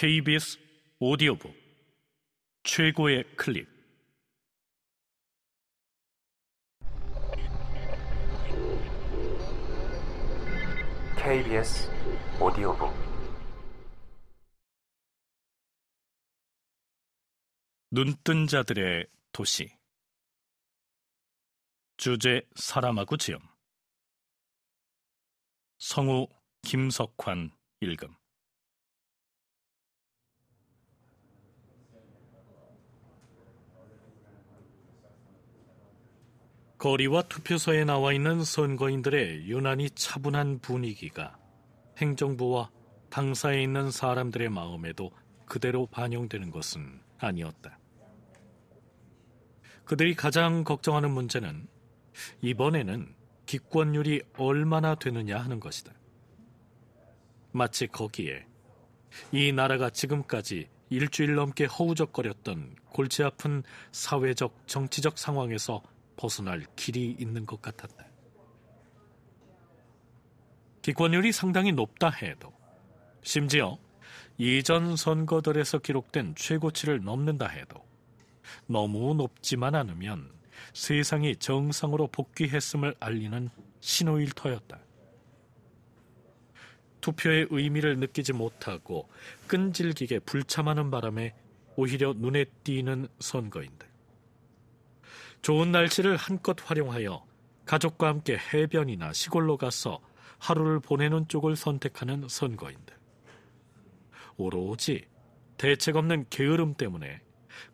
KBS 오디오북 최고의 클립. KBS 오디오북. 눈뜬 자들의 도시. 주제 사람하고 지음. 성우 김석환 읽음 거리와 투표소에 나와 있는 선거인들의 유난히 차분한 분위기가 행정부와 당사에 있는 사람들의 마음에도 그대로 반영되는 것은 아니었다. 그들이 가장 걱정하는 문제는 이번에는 기권율이 얼마나 되느냐 하는 것이다. 마치 거기에 이 나라가 지금까지 일주일 넘게 허우적거렸던 골치 아픈 사회적, 정치적 상황에서 벗어날 길이 있는 것 같았다. 기권율이 상당히 높다 해도 심지어 이전 선거들에서 기록된 최고치를 넘는다 해도 너무 높지만 않으면 세상이 정상으로 복귀했음을 알리는 신호일 터였다. 투표의 의미를 느끼지 못하고 끈질기게 불참하는 바람에 오히려 눈에 띄는 선거인들. 좋은 날씨를 한껏 활용하여 가족과 함께 해변이나 시골로 가서 하루를 보내는 쪽을 선택하는 선거인들. 오로지 대책 없는 게으름 때문에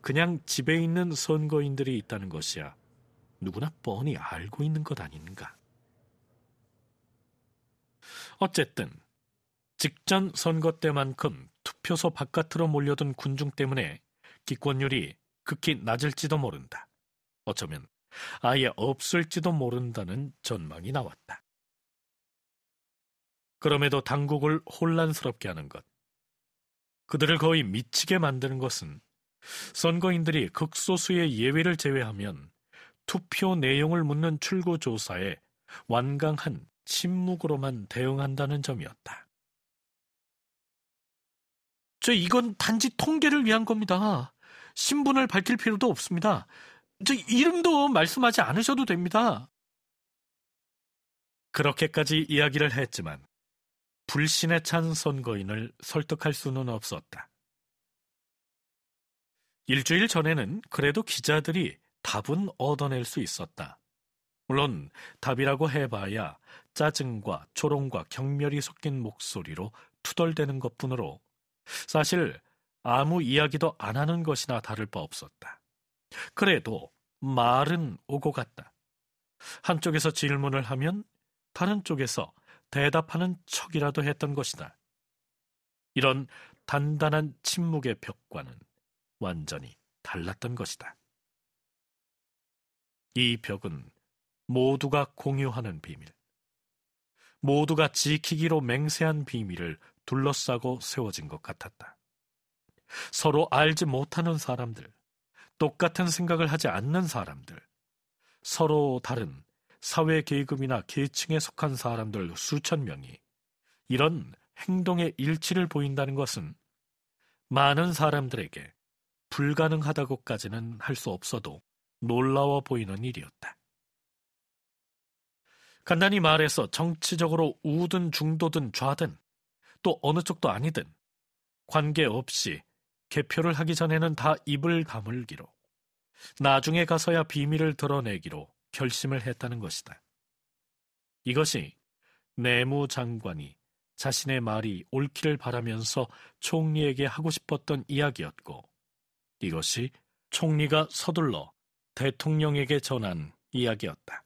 그냥 집에 있는 선거인들이 있다는 것이야 누구나 뻔히 알고 있는 것 아닌가. 어쨌든 직전 선거 때만큼 투표소 바깥으로 몰려든 군중 때문에 기권율이 극히 낮을지도 모른다. 어쩌면 아예 없을지도 모른다는 전망이 나왔다. 그럼에도 당국을 혼란스럽게 하는 것, 그들을 거의 미치게 만드는 것은 선거인들이 극소수의 예외를 제외하면 투표 내용을 묻는 출구 조사에 완강한 침묵으로만 대응한다는 점이었다. 저 이건 단지 통계를 위한 겁니다. 신분을 밝힐 필요도 없습니다. 저 이름도 말씀하지 않으셔도 됩니다. 그렇게까지 이야기를 했지만 불신에 찬 선거인을 설득할 수는 없었다. 일주일 전에는 그래도 기자들이 답은 얻어낼 수 있었다. 물론 답이라고 해봐야 짜증과 조롱과 경멸이 섞인 목소리로 투덜대는 것뿐으로 사실 아무 이야기도 안 하는 것이나 다를 바 없었다. 그래도 말은 오고 갔다. 한쪽에서 질문을 하면 다른 쪽에서 대답하는 척이라도 했던 것이다. 이런 단단한 침묵의 벽과는 완전히 달랐던 것이다. 이 벽은 모두가 공유하는 비밀, 모두가 지키기로 맹세한 비밀을 둘러싸고 세워진 것 같았다. 서로 알지 못하는 사람들, 똑같은 생각을 하지 않는 사람들, 서로 다른 사회 계급이나 계층에 속한 사람들 수천 명이 이런 행동의 일치를 보인다는 것은 많은 사람들에게 불가능하다고까지는 할 수 없어도 놀라워 보이는 일이었다. 간단히 말해서 정치적으로 우든 중도든 좌든 또 어느 쪽도 아니든 관계없이 개표를 하기 전에는 다 입을 다물기로 나중에 가서야 비밀을 드러내기로 결심을 했다는 것이다. 이것이 내무장관이 자신의 말이 옳기를 바라면서 총리에게 하고 싶었던 이야기였고 이것이 총리가 서둘러 대통령에게 전한 이야기였다.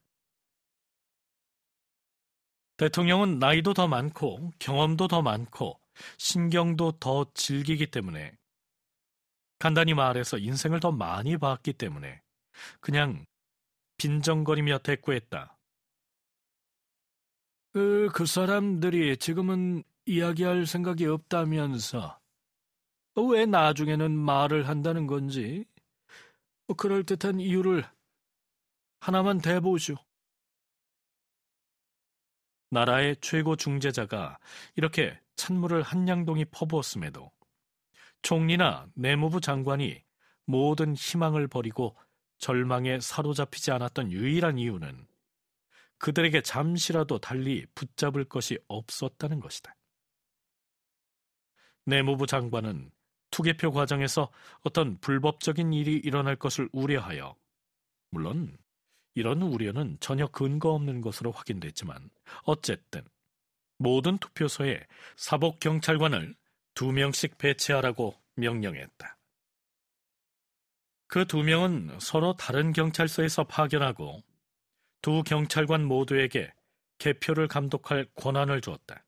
대통령은 나이도 더 많고 경험도 더 많고 신경도 더 즐기기 때문에 간단히 말해서 인생을 더 많이 봤기 때문에 그냥 빈정거리며 대꾸했다. 그, 그 사람들이 지금은 이야기할 생각이 없다면서 왜 나중에는 말을 한다는 건지 그럴듯한 이유를 하나만 대보시오. 나라의 최고 중재자가 이렇게 찬물을 한 양동이 퍼부었음에도 총리나 내무부 장관이 모든 희망을 버리고 절망에 사로잡히지 않았던 유일한 이유는 그들에게 잠시라도 달리 붙잡을 것이 없었다는 것이다. 내무부 장관은 투개표 과정에서 어떤 불법적인 일이 일어날 것을 우려하여 물론 이런 우려는 전혀 근거 없는 것으로 확인됐지만 어쨌든 모든 투표소에 사복 경찰관을 두 명씩 배치하라고 명령했다. 그 두 명은 서로 다른 경찰서에서 파견하고 두 경찰관 모두에게 개표를 감독할 권한을 주었다.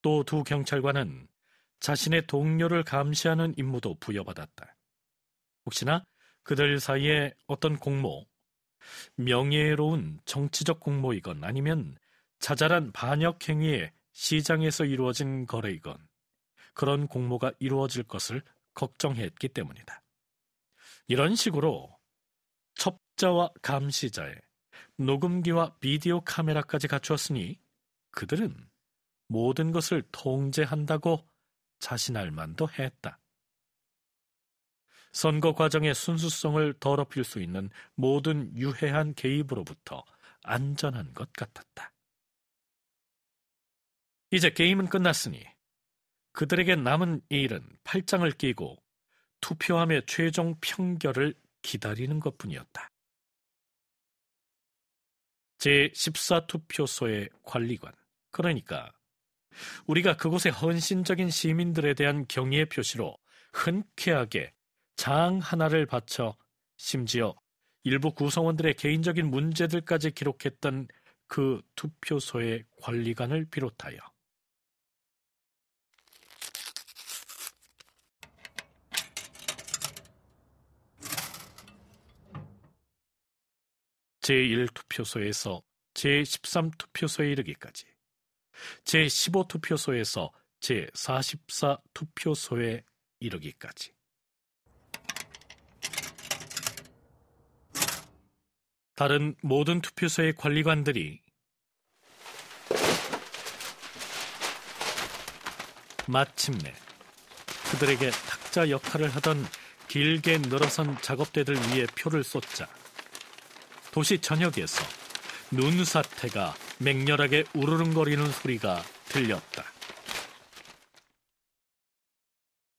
또 두 경찰관은 자신의 동료를 감시하는 임무도 부여받았다. 혹시나 그들 사이에 어떤 공모, 명예로운 정치적 공모이건 아니면 자잘한 반역 행위에 시장에서 이루어진 거래이건 그런 공모가 이루어질 것을 걱정했기 때문이다. 이런 식으로 첩자와 감시자의 녹음기와 비디오 카메라까지 갖추었으니 그들은 모든 것을 통제한다고 자신할 만도 했다. 선거 과정의 순수성을 더럽힐 수 있는 모든 유해한 개입으로부터 안전한 것 같았다. 이제 게임은 끝났으니 그들에게 남은 일은 팔짱을 끼고 투표함의 최종 평결을 기다리는 것 뿐이었다. 제14투표소의 관리관, 그러니까 우리가 그곳의 헌신적인 시민들에 대한 경의의 표시로 흔쾌하게 장 하나를 바쳐 심지어 일부 구성원들의 개인적인 문제들까지 기록했던 그 투표소의 관리관을 비롯하여 제1투표소에서 제13투표소에 이르기까지 제15투표소에서 제44투표소에 이르기까지. 다른 모든 투표소의 관리관들이 마침내 그들에게 탁자 역할을 하던 길게 늘어선 작업대들 위에 표를 쏟자 도시 전역에서 눈사태가 맹렬하게 우르릉거리는 소리가 들렸다.